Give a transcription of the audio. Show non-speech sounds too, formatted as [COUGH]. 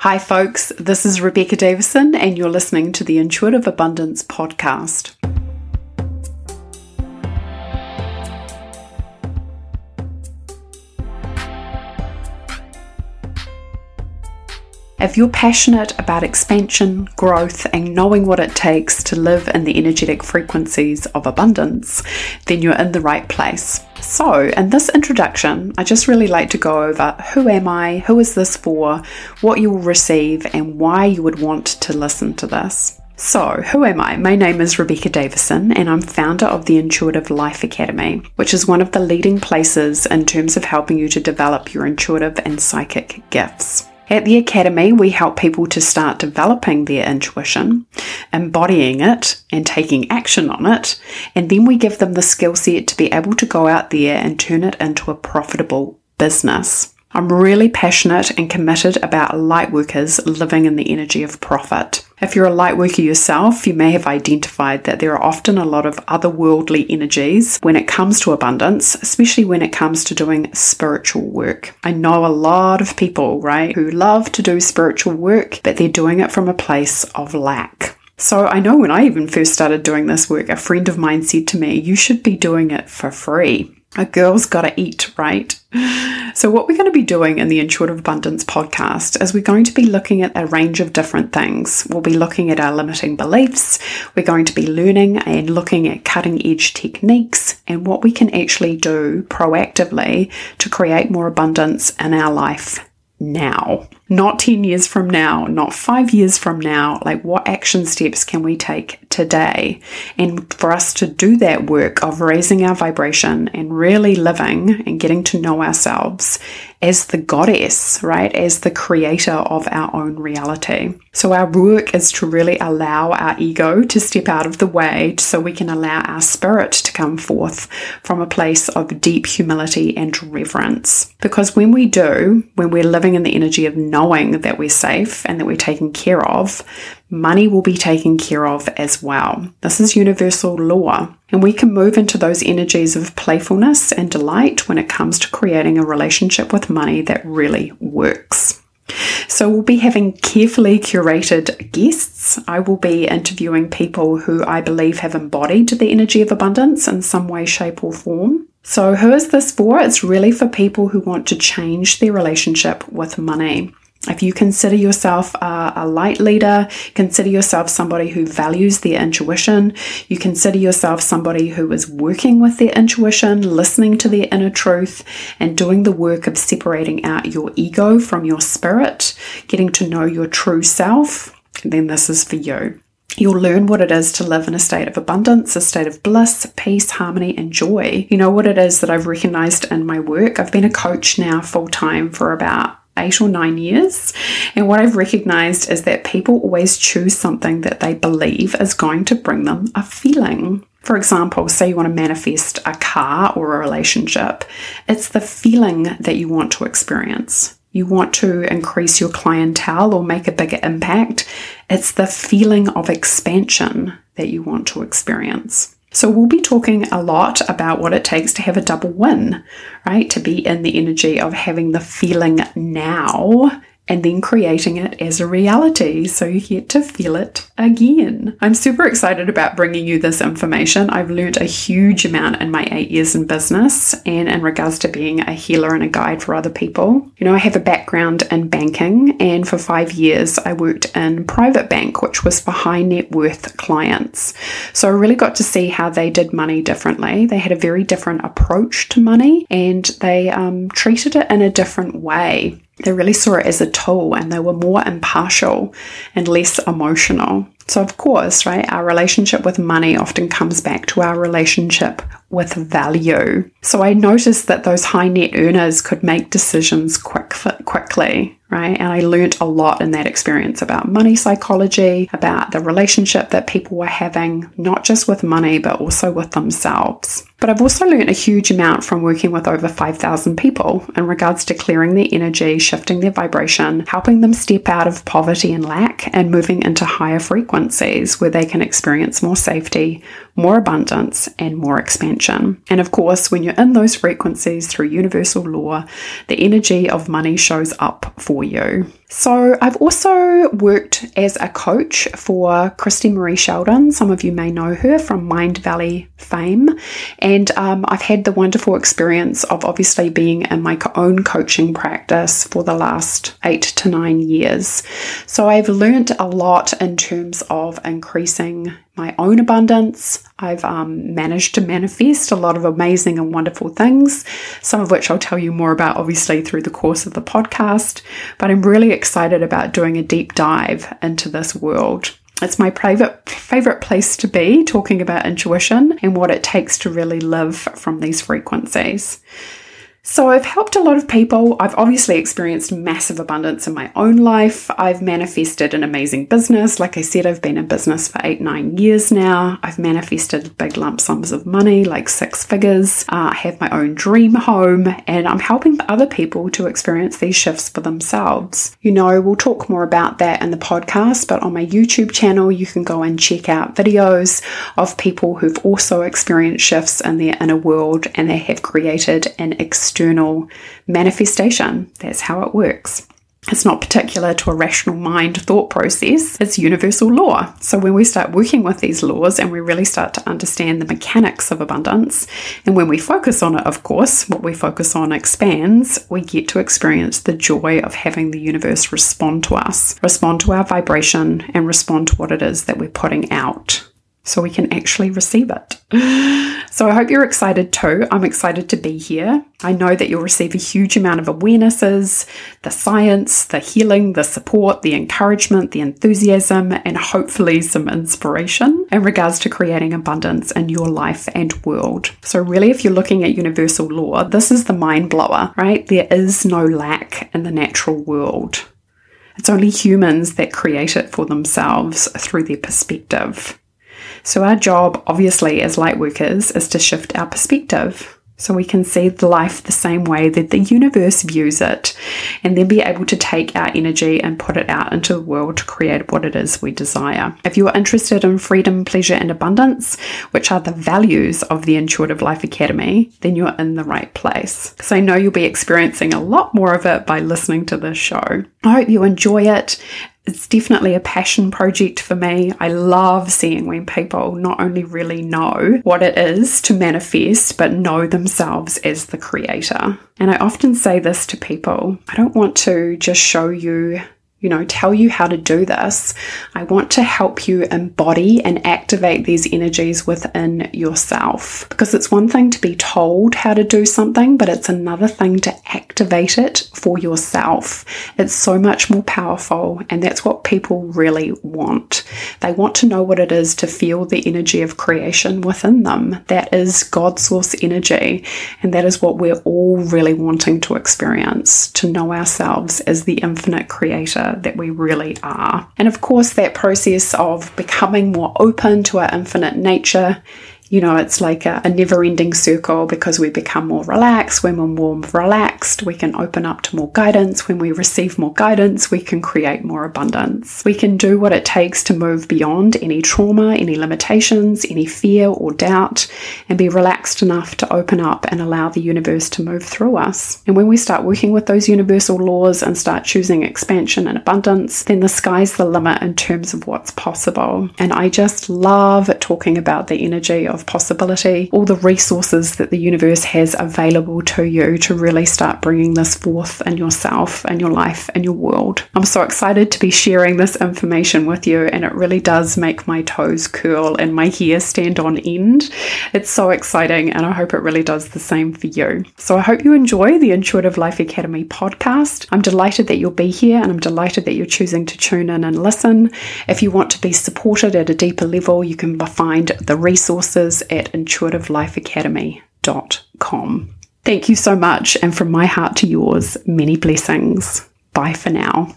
Hi, folks. This is Rebecca Davison, and you're listening to the Intuitive Abundance Podcast. If you're passionate about expansion, growth, and knowing what it takes to live in the energetic frequencies of abundance, then you're in the right place. So, in this introduction, I just really like to go over who am I, who is this for, what you will receive, and why you would want to listen to this. So, who am I? My name is Rebecca Davison, and I'm founder of the Intuitive Life Academy, which is one of the leading places in terms of helping you to develop your intuitive and psychic gifts. At the Academy, we help people to start developing their intuition, embodying it, and taking action on it, and then we give them the skill set to be able to go out there and turn it into a profitable business. I'm really passionate and committed about lightworkers living in the energy of profit. If you're a light worker yourself, you may have identified that there are often a lot of otherworldly energies when it comes to abundance, especially when it comes to doing spiritual work. I know a lot of people, right, who love to do spiritual work, but they're doing it from a place of lack. So I know when I even first started doing this work, a friend of mine said to me, You should be doing it for free. A girl's gotta eat, right? So, what we're going to be doing in the Intuitive Abundance podcast is we're going to be looking at a range of different things. We'll be looking at our limiting beliefs, we're going to be learning and looking at cutting edge techniques and what we can actually do proactively to create more abundance in our life now, not 10 years from now, not five years from now. Like, what action steps can we take today? And for us to do that work of raising our vibration and really living and getting to know ourselves as the goddess, right? As the creator of our own reality. So, our work is to really allow our ego to step out of the way so we can allow our spirit to come forth from a place of deep humility and reverence. Because when we do, when we're living in the energy of knowing that we're safe and that we're taken care of, money will be taken care of as well. This is universal law. And we can move into those energies of playfulness and delight when it comes to creating a relationship with money that really works. So, we'll be having carefully curated guests. I will be interviewing people who I believe have embodied the energy of abundance in some way, shape, or form. So, who is this for? It's really for people who want to change their relationship with money. If you consider yourself a, a, light leader, consider yourself somebody who values their intuition, you consider yourself somebody who is working with their intuition, listening to their inner truth, and doing the work of separating out your ego from your spirit, getting to know your true self, then this is for you. You'll learn what it is to live in a state of abundance, a state of bliss, peace, harmony, and joy. You know what it is that I've recognized in my work? I've been a coach now full time for about eight or nine years. And what I've recognized is that people always choose something that they believe is going to bring them a feeling. For example, say you want to manifest a car or a relationship, it's the feeling that you want to experience. You want to increase your clientele or make a bigger impact. It's the feeling of expansion that you want to experience. So, we'll be talking a lot about what it takes to have a double win, right? To be in the energy of having the feeling now and then creating it as a reality so you get to feel it again. I'm super excited about bringing you this information. I've learned a huge amount in my eight years in business and in regards to being a healer and a guide for other people. You know, I have a background in banking, and for five years I worked in private bank, which was for high net worth clients. So I really got to see how they did money differently. They had a very different approach to money and they um, treated it in a different way. They really saw it as a tool and they were more impartial and less emotional. So, of course, right, our relationship with money often comes back to our relationship with value. So, I noticed that those high net earners could make decisions quick, quickly, right? And I learned a lot in that experience about money psychology, about the relationship that people were having, not just with money, but also with themselves. But I've also learned a huge amount from working with over 5,000 people in regards to clearing their energy, shifting their vibration, helping them step out of poverty and lack, and moving into higher frequencies where they can experience more safety, more abundance, and more expansion. And of course, when you're in those frequencies through universal law, the energy of money shows up for you. So, I've also worked as a coach for Christie Marie Sheldon. Some of you may know her from Mindvalley fame. And um, I've had the wonderful experience of obviously being in my own coaching practice for the last eight to nine years. So, I've learned a lot in terms of increasing my own abundance. I've um, managed to manifest a lot of amazing and wonderful things, some of which I'll tell you more about obviously through the course of the podcast. But I'm really excited about doing a deep dive into this world. It's my private favorite place to be talking about intuition and what it takes to really live from these frequencies. So, I've helped a lot of people. I've obviously experienced massive abundance in my own life. I've manifested an amazing business. Like I said, I've been in business for eight, nine years now. I've manifested big lump sums of money, like six figures. Uh, I have my own dream home, and I'm helping other people to experience these shifts for themselves. You know, we'll talk more about that in the podcast, but on my YouTube channel, you can go and check out videos of people who've also experienced shifts in their inner world and they have created an external manifestation. That's how it works. It's not particular to a rational mind thought process, it's universal law. So, when we start working with these laws and we really start to understand the mechanics of abundance, and when we focus on it, of course, what we focus on expands, we get to experience the joy of having the universe respond to us, respond to our vibration, and respond to what it is that we're putting out so we can actually receive it. [LAUGHS] So I hope you're excited too. I'm excited to be here. I know that you'll receive a huge amount of awarenesses, the science, the healing, the support, the encouragement, the enthusiasm, and hopefully some inspiration in regards to creating abundance in your life and world. So, really, if you're looking at universal law, this is the mind blower, right? There is no lack in the natural world. It's only humans that create it for themselves through their perspective. So, our job, obviously, as light workers, is to shift our perspective so we can see life the same way that the universe views it and then be able to take our energy and put it out into the world to create what it is we desire. If you are interested in freedom, pleasure, and abundance, which are the values of the Intuitive Life Academy, then you're in the right place. Because I know you'll be experiencing a lot more of it by listening to this show. I hope you enjoy it it's definitely a passion project for me. I love seeing when people not only really know what it is to manifest, but know themselves as the creator. And I often say this to people I don't want to just show you you know, tell you how to do this. I want to help you embody and activate these energies within yourself. Because it's one thing to be told how to do something, but it's another thing to activate it for yourself. It's so much more powerful, and that's what people really want. They want to know what it is to feel the energy of creation within them. That is God source energy, and that is what we're all really wanting to experience to know ourselves as the infinite creator that we really are. And of course, that process of becoming more open to our infinite nature you know, it's like a, a never ending circle because we become more relaxed. When we're more relaxed, we can open up to more guidance. When we receive more guidance, we can create more abundance. We can do what it takes to move beyond any trauma, any limitations, any fear or doubt, and be relaxed enough to open up and allow the universe to move through us. And when we start working with those universal laws and start choosing expansion and abundance, then the sky's the limit in terms of what's possible. And I just love talking about the energy of of possibility, all the resources that the universe has available to you to really start bringing this forth in yourself and your life and your world. I'm so excited to be sharing this information with you, and it really does make my toes curl and my hair stand on end. It's so exciting, and I hope it really does the same for you. So I hope you enjoy the Intuitive Life Academy podcast. I'm delighted that you'll be here, and I'm delighted that you're choosing to tune in and listen. If you want to be supported at a deeper level, you can find the resources at intuitivelifeacademy.com. Thank you so much, and from my heart to yours, many blessings. Bye for now.